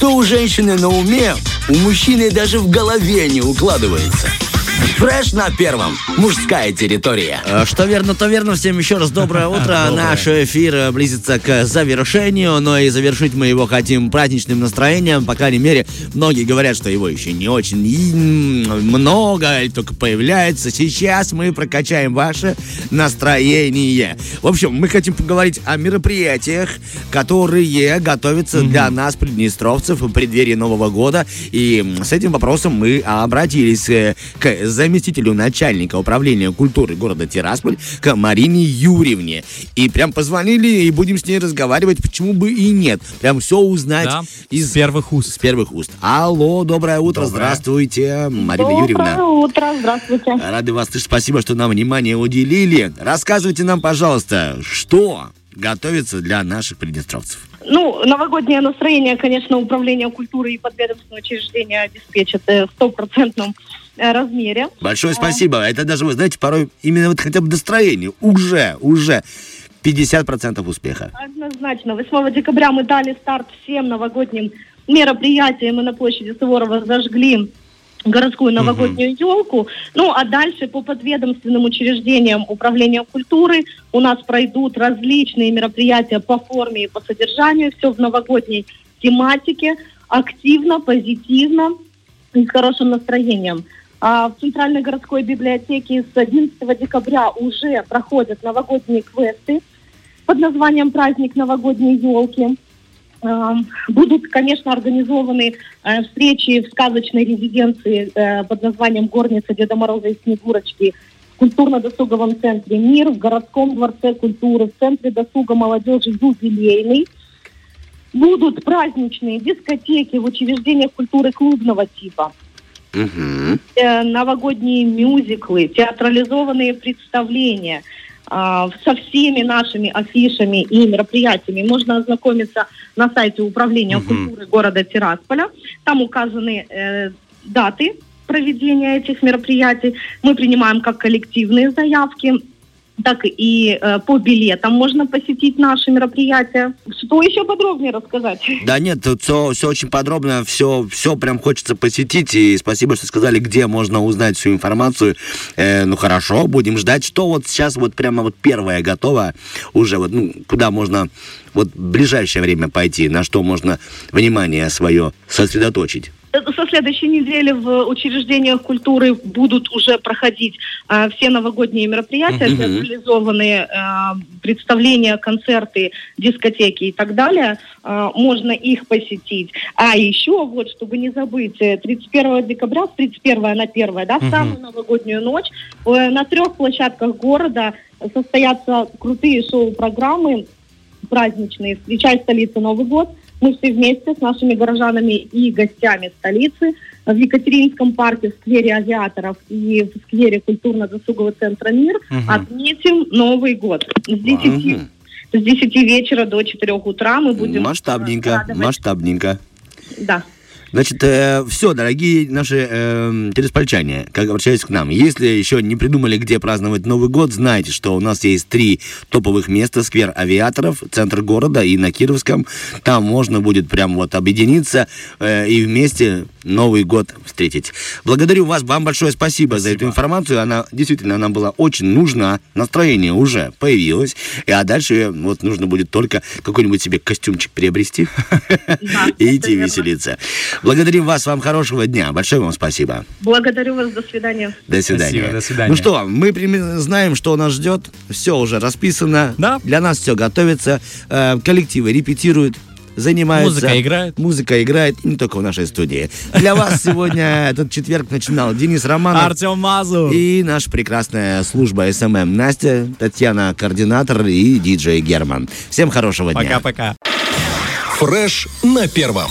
Что у женщины на уме, у мужчины даже в голове не укладывается. Фреш на первом. Мужская территория. Э, Что верно, то верно. Всем еще раз доброе утро. Наш эфир э, близится к завершению, но и завершить мы его хотим праздничным настроением. По крайней мере, многие говорят, что его еще не очень много, или только появляется. Сейчас мы прокачаем ваше настроение. В общем, мы хотим поговорить о мероприятиях, которые готовятся для нас, приднестровцев, в преддверии Нового года. И с этим вопросом мы обратились э, к заместителю начальника управления культуры города Тирасполь, к Марине Юрьевне. И прям позвонили, и будем с ней разговаривать, почему бы и нет. Прям все узнать Да, из с первых уст. с первых уст. Алло, доброе утро, Доброе. здравствуйте, Марина Доброе Юрьевна. утро, здравствуйте. Рады вас слышать, спасибо, что нам внимание уделили. Рассказывайте нам, пожалуйста, что готовится для наших приднестровцев. Ну, новогоднее настроение, конечно, Управление культуры и подведомственное учреждение обеспечит в стопроцентном э, размере. Большое спасибо. Это даже, вы знаете, порой именно вот хотя бы настроение. Уже, уже 50% успеха. Однозначно. 8 декабря мы дали старт всем новогодним мероприятиям. Мы на площади Суворова зажгли городскую новогоднюю елку. Ну, а дальше по подведомственным учреждениям Управления культуры у нас пройдут различные мероприятия по форме и по содержанию. Все в новогодней тематике. Активно, позитивно и с хорошим настроением. А в Центральной городской библиотеке с 11 декабря уже проходят новогодние квесты под названием «Праздник новогодней елки». Эм, Будут, конечно, организованы э, встречи в сказочной резиденции э, под названием «Горница Деда Мороза и Снегурочки» в культурно-досуговом центре «Мир», в городском дворце культуры, в центре досуга молодежи «Юбилейный». Будут праздничные дискотеки в учреждениях культуры клубного типа Э, новогодние мюзиклы, театрализованные представления а, со всеми нашими афишами и мероприятиями. Можно ознакомиться на сайте Управления Мгм. культуры города Тирасполя. Там указаны э, даты проведения этих мероприятий. Мы принимаем как коллективные заявки, так и э, по билетам можно посетить наши мероприятия. Что еще подробнее рассказать? Да нет, тут все, все очень подробно, все, все прям хочется посетить. И спасибо, что сказали, где можно узнать всю информацию. Э, ну хорошо, будем ждать. Что вот сейчас вот прямо вот первое готово уже, вот, ну, куда можно вот в ближайшее время пойти, на что можно внимание свое сосредоточить. Со следующей недели в учреждениях культуры будут уже проходить э, все новогодние мероприятия, театрализованные э, представления, концерты, дискотеки и так далее. Э, можно их посетить. А еще, вот, чтобы не забыть, э, 31 декабря, с 31 на 1, да, в самую новогоднюю ночь, э, на трех площадках города состоятся крутые шоу-программы праздничные «Встречай столицу Новый год». Мы все вместе с нашими горожанами и гостями столицы в Екатеринском парке, в сквере авиаторов и в сквере культурно-досугового центра «Мир» Мгм. отметим Новый год. С 10, Мгм. с 10 вечера до 4 утра мы будем... Масштабненько, радовать- масштабненько. Да. Значит, все, дорогие наши э, телеспольчане, как обращаюсь к нам, если еще не придумали, где праздновать Новый год, знайте, что у нас есть три топовых места. Сквер авиаторов, центр города и на Кировском. Там можно будет прям вот объединиться э, и вместе Новый год встретить. Благодарю вас, вам большое спасибо, за эту информацию. Она действительно нам была очень нужна. Настроение уже появилось. И, а дальше вот нужно будет только какой-нибудь себе костюмчик приобрести и идти веселиться. Благодарим вас, вам хорошего дня. Большое вам спасибо. Благодарю вас, до свидания. До свидания. Спасибо, до свидания. Ну что, мы знаем, что нас ждет. Все уже расписано. Да. Для нас все готовится. Э, коллективы репетируют. Занимаются. Музыка играет. Музыка играет, и не только в нашей студии. Для вас сегодня этот четверг начинал Денис Романов. Артем Мазур. И наша прекрасная служба СММ Настя, Татьяна, координатор и диджей Герман. Всем хорошего дня. Пока-пока. Фреш на первом.